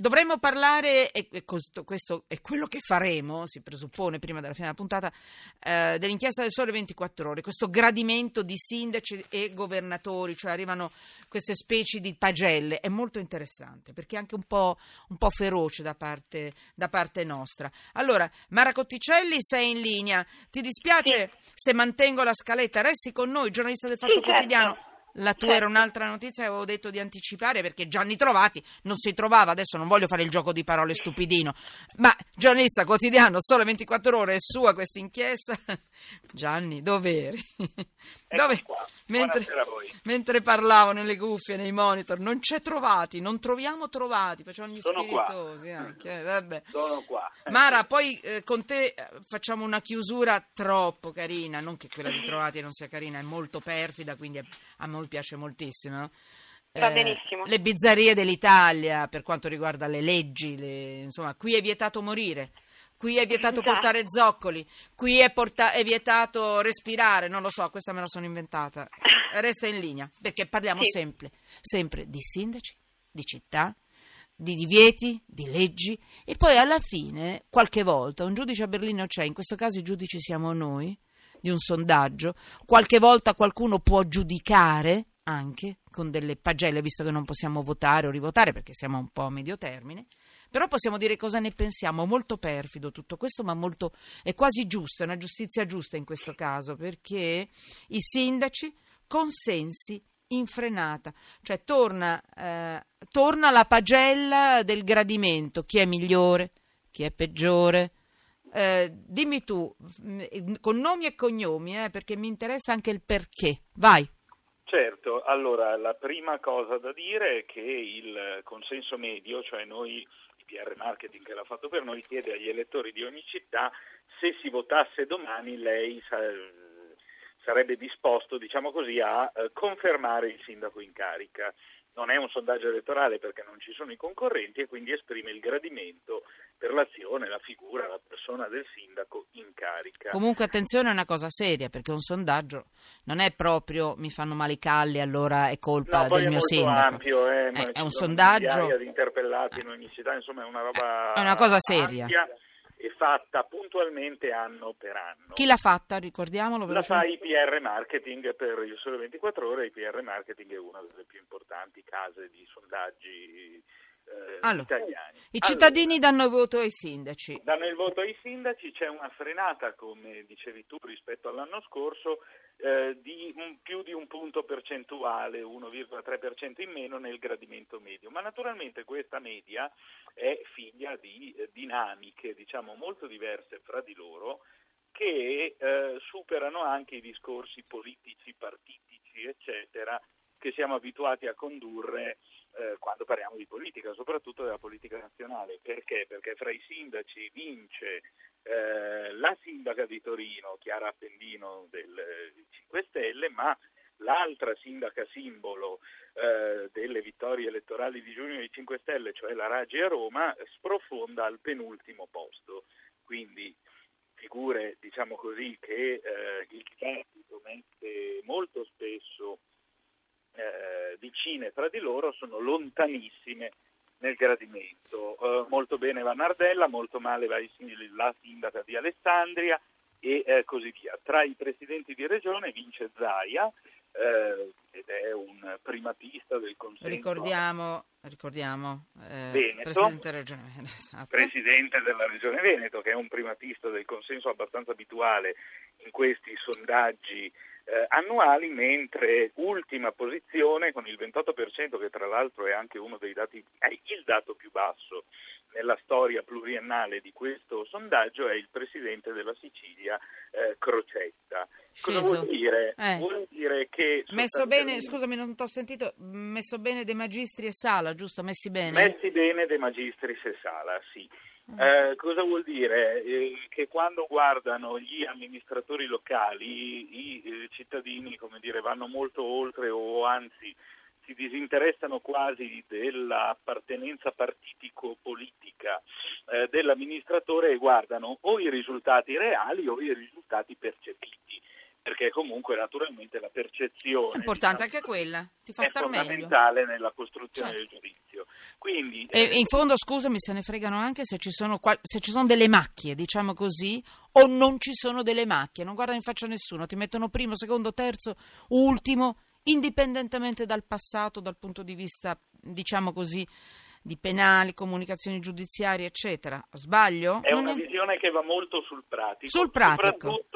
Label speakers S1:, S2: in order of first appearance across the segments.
S1: Dovremmo parlare, e questo, questo, è quello che faremo, si presuppone prima della fine della puntata, eh, dell'inchiesta del Sole 24 Ore, questo gradimento di sindaci e governatori, cioè arrivano queste specie di pagelle, è molto interessante perché è anche un po', un po feroce da parte, da parte, nostra. Allora, Mara Cotticelli, sei in linea, ti dispiace sì. se mantengo la scaletta? Resti con noi, giornalista del Fatto sì, certo. Quotidiano. La tua certo. era un'altra notizia che avevo detto di anticipare perché Gianni Trovati non si trovava, adesso non voglio fare il gioco di parole stupidino, ma giornalista quotidiano, solo 24 ore, è sua questa inchiesta. Gianni, dove eri?
S2: Dove?
S1: Mentre, mentre, parlavo nelle cuffie, nei monitor, non c'è trovati, non troviamo trovati, facciamo gli
S2: Sono
S1: spiritosi anche. Eh, vabbè.
S2: Sono qua.
S1: Mara, poi eh, con te eh, facciamo una chiusura troppo carina, non che quella di trovati non sia carina, è molto perfida, quindi è, a noi piace moltissimo.
S3: Va eh, benissimo.
S1: Le bizzarrie dell'Italia per quanto riguarda le leggi, le, insomma, qui è vietato morire qui è vietato esatto. portare zoccoli, qui è, porta- è, vietato respirare, non lo so, questa me la sono inventata. Resta in linea, perché parliamo sì. sempre, sempre di sindaci, di città, di divieti, di leggi e poi alla fine, qualche volta, un giudice a Berlino c'è, in questo caso i giudici siamo noi, di un sondaggio, qualche volta qualcuno può giudicare anche con delle pagelle, visto che non possiamo votare o rivotare perché siamo un po' a medio termine, però possiamo dire cosa ne pensiamo, molto perfido tutto questo, ma molto, è quasi giusto, è una giustizia giusta in questo caso, perché i sindaci consensi in frenata, cioè torna, eh, torna la pagella del gradimento, chi è migliore, chi è peggiore. Eh, dimmi tu, mm, con nomi e cognomi, eh, perché mi interessa anche il perché. Vai.
S2: Certo, allora la prima cosa da dire è che il consenso medio, cioè noi PR Marketing che l'ha fatto per noi, chiede agli elettori di ogni città se si votasse domani lei sarebbe disposto, diciamo così, a eh, confermare il sindaco in carica non è un sondaggio elettorale perché non ci sono i concorrenti e quindi esprime il gradimento per l'azione, la figura, la persona del sindaco in carica.
S1: Comunque attenzione è una cosa seria perché un sondaggio non è proprio mi fanno male i calli allora è colpa
S2: no,
S1: del mio
S2: sindaco.
S1: Ampio,
S2: eh, è,
S1: è un sondaggio
S2: di interpellati in ogni città, insomma è una roba
S1: È una cosa seria.
S2: Ampia è fatta puntualmente anno per anno.
S1: Chi l'ha fatta, ricordiamolo?
S2: La fa IPR Marketing per il Sole 24 Ore, IPR Marketing è una delle più importanti case di sondaggi eh, allora, italiani.
S1: I cittadini allora, danno il voto ai sindaci.
S2: Danno il voto ai sindaci, c'è una frenata, come dicevi tu, rispetto all'anno scorso, eh, di più di un punto percentuale, 1,3% in meno nel gradimento medio. Ma naturalmente questa media è figlia di eh, dinamiche diciamo, molto diverse fra di loro che eh, superano anche i discorsi politici, partitici, eccetera, che siamo abituati a condurre eh, quando parliamo di politica, soprattutto della politica nazionale. Perché? Perché fra i sindaci vince eh, la sindaca di Torino, Chiara Appendino del 5 Stelle, ma l'altra sindaca simbolo eh, delle vittorie elettorali di giugno dei 5 Stelle, cioè la Raggi a Roma, sprofonda al penultimo posto. Quindi figure, diciamo così, che eh, il dibattito mette molto spesso eh, vicine tra di loro, sono lontanissime nel gradimento. Uh, molto bene va Nardella, molto male va la sindaca di Alessandria e eh, così via. Tra i presidenti di regione vince Zaia eh, ed è un primatista del Consiglio.
S1: Ricordiamo, ricordiamo
S2: eh, Veneto,
S1: presidente, regione,
S2: esatto. presidente della regione Veneto, che è un primatista del consenso abbastanza abituale in questi sondaggi eh, annuali, mentre ultima posizione con il 28%, che tra l'altro è anche uno dei dati, è il dato più basso nella storia pluriennale di questo sondaggio, è il presidente della Sicilia, eh, Crocetta. Cosa vuol dire?
S1: Eh.
S2: Vuol dire che...
S1: Messo bene, scusami, non ti ho sentito, messo bene De Magistri e Sala, giusto? Messi bene?
S2: Messi bene De Magistris e Sala, sì. Eh, cosa vuol dire? Eh, che quando guardano gli amministratori locali, i, i cittadini dire, vanno molto oltre o anzi si disinteressano quasi dell'appartenenza partitico-politica eh, dell'amministratore e guardano o i risultati reali o i risultati percepiti perché comunque naturalmente la percezione
S1: è importante diciamo, anche quella, ti fa
S2: è
S1: star
S2: fondamentale
S1: meglio.
S2: nella costruzione
S1: cioè.
S2: del giudizio. Quindi,
S1: E
S2: eh,
S1: in fondo, scusami, se ne fregano anche se ci, sono se ci sono delle macchie, diciamo così, o non ci sono delle macchie. Non guardano in faccia nessuno, ti mettono primo, secondo, terzo, ultimo, indipendentemente dal passato, dal punto di vista, diciamo così, di penali, comunicazioni giudiziarie, eccetera. Sbaglio?
S2: È
S1: Non
S2: una visione che va molto sul pratico,
S1: Sul pratico.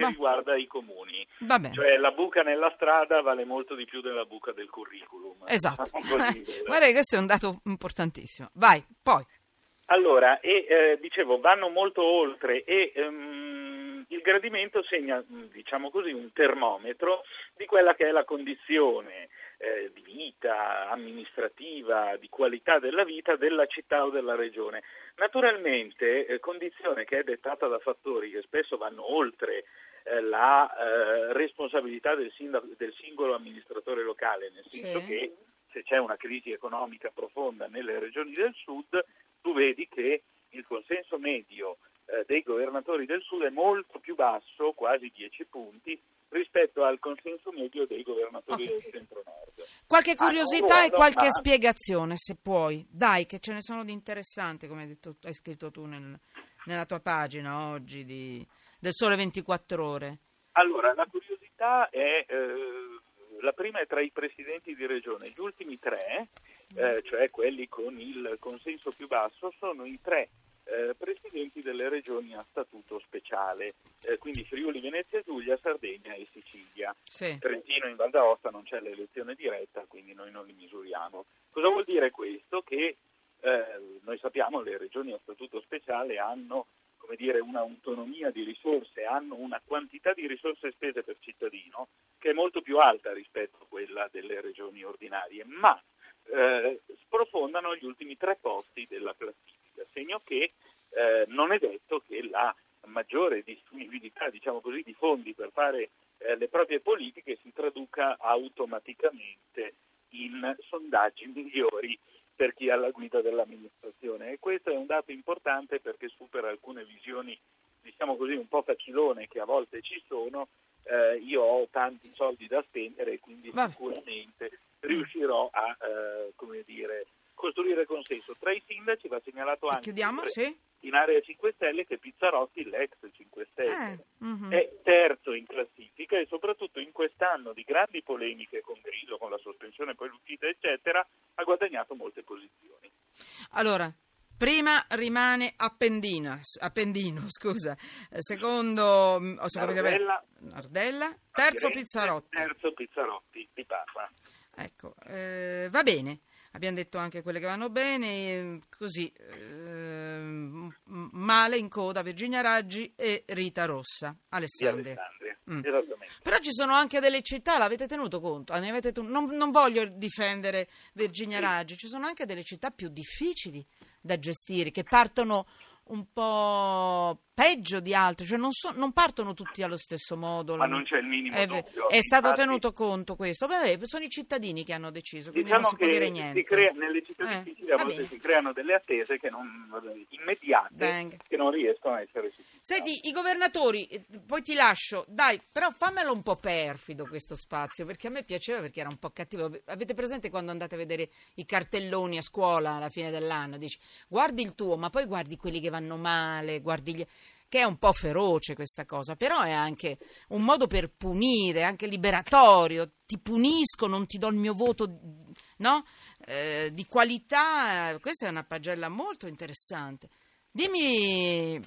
S2: Che
S1: Va.
S2: riguarda i comuni.
S1: Va bene.
S2: Cioè la buca nella strada vale molto di più della buca del curriculum.
S1: Esatto.
S2: Così,
S1: Guarda che questo è un dato importantissimo. Vai, poi.
S2: Allora, e, eh, dicevo, vanno molto oltre e ehm, il gradimento segna, mh, diciamo così, un termometro di quella che è la condizione eh, di vita amministrativa, di qualità della vita della città o della regione. Naturalmente, eh, condizione che è dettata da fattori che spesso vanno oltre eh, la eh, responsabilità del, sindaco- del singolo amministratore locale, nel senso
S1: Sì.
S2: che se c'è una crisi economica profonda nelle regioni del sud, tu vedi che il consenso medio eh, dei governatori del sud è molto più basso, quasi 10 punti, rispetto al consenso medio dei governatori
S1: Ok.
S2: del centro-nord.
S1: Qualche curiosità
S2: no,
S1: e qualche
S2: ma-
S1: spiegazione, se puoi. Dai, che ce ne sono di interessanti, come hai, detto, hai scritto tu nel- nella tua pagina oggi di- del Sole 24 Ore.
S2: Allora, la curiosità è, eh, la prima è tra i presidenti di regione, gli ultimi tre, eh, cioè quelli con il consenso più basso, sono i tre eh, presidenti delle regioni a statuto speciale, eh, quindi Friuli, Venezia Giulia, Sardegna e Sicilia.
S1: Sì.
S2: Trentino in Val d'Aosta non c'è l'elezione diretta, quindi noi non li misuriamo. Cosa vuol dire questo? Che eh, noi sappiamo che le regioni a statuto speciale hanno come dire, un'autonomia di risorse, hanno una quantità di risorse spese per cittadino che è molto più alta rispetto a quella delle regioni ordinarie, ma eh, sprofondano gli ultimi tre posti della classifica, segno che eh, non è detto che la maggiore disponibilità diciamo così, di fondi per fare eh, le proprie politiche si traduca automaticamente in sondaggi migliori per chi è alla guida dell'amministrazione e questo è un dato importante perché supera alcune visioni diciamo così un po' facilone che a volte ci sono eh, io ho tanti soldi da spendere e quindi
S1: Vabbè.
S2: sicuramente riuscirò a eh, come dire costruire consenso tra i sindaci va segnalato anche
S1: Chiudiamo? Sì?
S2: In area 5 Stelle che Pizzarotti l'ex 5 Stelle
S1: Eh, mhm.
S2: è terzo in classifica e soprattutto in quest'anno di grandi polemiche con Grillo, con la sospensione poi l'uscita eccetera, ha guadagnato molte posizioni.
S1: Allora, prima rimane Appendino, Appendino scusa. Eh, Secondo, mm,
S2: Nardella,
S1: Nardella. Terzo
S2: Firenze,
S1: Pizzarotti.
S2: Terzo Pizzarotti di Parma.
S1: Ecco, eh, va bene. Abbiamo detto anche quelle che vanno bene, eh, così m- male in coda Virginia Raggi e Rita Rossa, Alessandria. Mm. Però ci sono anche delle città, l'avete tenuto conto? Ah, ne avete tu- non, non voglio difendere Virginia. Raggi, ci sono anche delle città più difficili da gestire, che partono un po' peggio di altre, cioè non, so- non partono tutti allo stesso modo.
S2: Ma non c'è il minimo
S1: È, ve-
S2: dubbio.
S1: è stato
S2: Infatti,
S1: tenuto conto questo. Beh, sono i cittadini che hanno deciso, quindi
S2: Diciamo
S1: non si può dire
S2: si
S1: niente.
S2: crea- nelle città
S1: Eh,
S2: difficili a volte
S1: bene.
S2: si creano delle attese che non, immediate
S1: Venga.
S2: che non riescono a essere soddisfatte.
S1: Senti, i governatori, eh, poi ti lascio, dai, però fammelo un po' perfido questo spazio, perché a me piaceva perché era un po' cattivo. Avete presente quando andate a vedere i cartelloni a scuola alla fine dell'anno? Dici, guardi il tuo, ma poi guardi quelli che vanno male, guardi gli... che è un po' feroce questa cosa, però è anche un modo per punire, anche liberatorio. Ti punisco, non ti do il mio voto, no? Eh, di qualità, questa è una pagella molto interessante. Dimmi,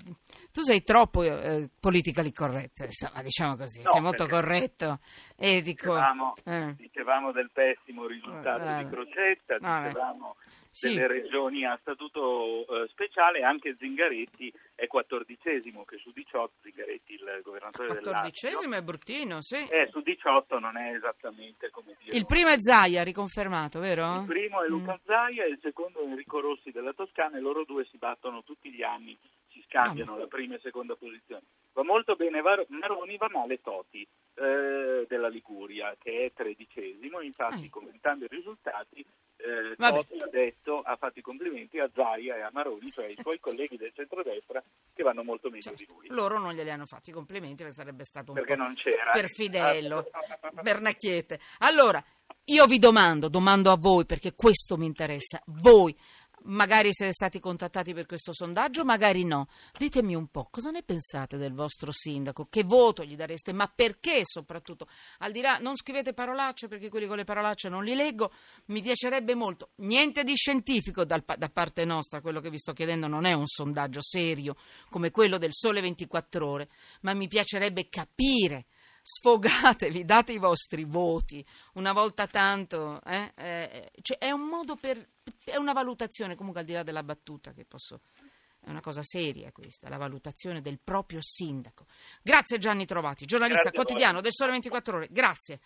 S1: tu sei troppo eh, politically correct, insomma, diciamo così,
S2: No,
S1: sei molto corretto. E dico,
S2: Dicevamo,
S1: eh,
S2: dicevamo del pessimo risultato
S1: Vabbè.
S2: di Crocetta,
S1: Vabbè.
S2: dicevamo
S1: sì,
S2: delle regioni a statuto eh, speciale, anche Zingaretti è quattordicesimo, che su 18 Zingaretti, il governatore del Lazio,
S1: quattordicesimo è bruttino, sì.
S2: eh, su 18 non è esattamente come dire.
S1: Il primo è Zaia, riconfermato, vero?
S2: Il primo è Luca
S1: Mm.
S2: Zaia e il secondo è Enrico Rossi della Toscana e loro due si battono tutti gli anni, si scambiano la prima e seconda posizione. Va molto bene Var- Maroni, va male Toti eh, della Liguria che è tredicesimo, infatti
S1: Eh.
S2: commentando i risultati eh. Toti ha detto, ha fatto i complimenti a Zaia e a Maroni, cioè ai suoi colleghi del centrodestra che vanno molto meglio
S1: Cioè,
S2: di lui.
S1: loro non glieli hanno fatti i complimenti perché sarebbe stato un
S2: Perché
S1: po'
S2: non c'era.
S1: perfidello, Bernacchiete. Allora, io vi domando, domando a voi perché questo mi interessa, voi magari siete stati contattati per questo sondaggio, magari no. Ditemi un po', cosa ne pensate del vostro sindaco? Che voto gli dareste? Ma perché soprattutto? Al di là, non scrivete parolacce perché quelli con le parolacce non li leggo, mi piacerebbe molto. Niente di scientifico dal, da parte nostra, quello che vi sto chiedendo non è un sondaggio serio come quello del Sole 24 ore, ma mi piacerebbe capire sfogatevi, date i vostri voti una volta tanto. Eh? Eh, cioè è un modo per. è una valutazione comunque al di là della battuta che posso. È una cosa seria questa, la valutazione del proprio sindaco. Grazie Gianni Trovati, giornalista
S2: Grazie
S1: quotidiano del Sole 24 Ore. Grazie.